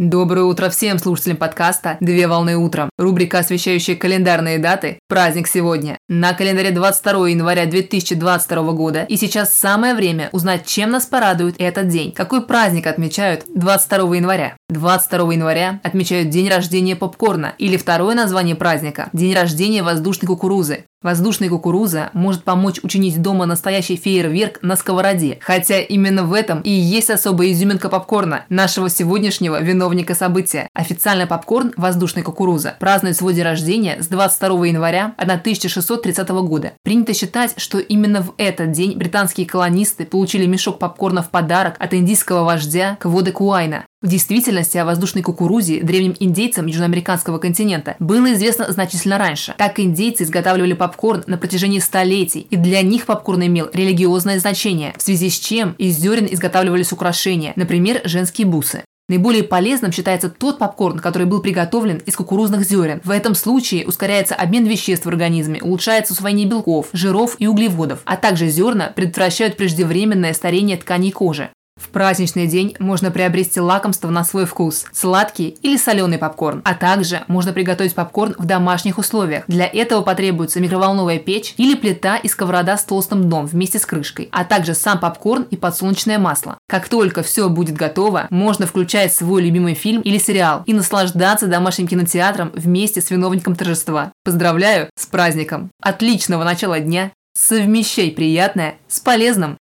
Доброе утро всем слушателям подкаста «Две волны утром». Рубрика, освещающая календарные даты. Праздник сегодня. На календаре 22 января 2022 года. И сейчас самое время узнать, чем нас порадует этот день. Какой праздник отмечают 22 января? 22 января отмечают день рождения попкорна или второе название праздника – день рождения воздушной кукурузы. Воздушная кукуруза может помочь учинить дома настоящий фейерверк на сковороде, хотя именно в этом и есть особая изюминка попкорна, нашего сегодняшнего виновника события. Официально попкорн «Воздушная кукуруза» празднует свой день рождения с 22 января 1630 года. Принято считать, что именно в этот день британские колонисты получили мешок попкорна в подарок от индийского вождя Кводе Куайна. В действительности о воздушной кукурузе древним индейцам южноамериканского континента было известно значительно раньше. Так индейцы изготавливали попкорн на протяжении столетий, и для них попкорн имел религиозное значение, в связи с чем из зерен изготавливались украшения, например, женские бусы. Наиболее полезным считается тот попкорн, который был приготовлен из кукурузных зерен. В этом случае ускоряется обмен веществ в организме, улучшается усвоение белков, жиров и углеводов, а также зерна предотвращают преждевременное старение тканей кожи. В праздничный день можно приобрести лакомство на свой вкус – сладкий или соленый попкорн. А также можно приготовить попкорн в домашних условиях. Для этого потребуется микроволновая печь или плита и сковорода с толстым дном вместе с крышкой, а также сам попкорн и подсолнечное масло. Как только все будет готово, можно включать свой любимый фильм или сериал и наслаждаться домашним кинотеатром вместе с виновником торжества. Поздравляю с праздником! Отличного начала дня! Совмещай приятное с полезным!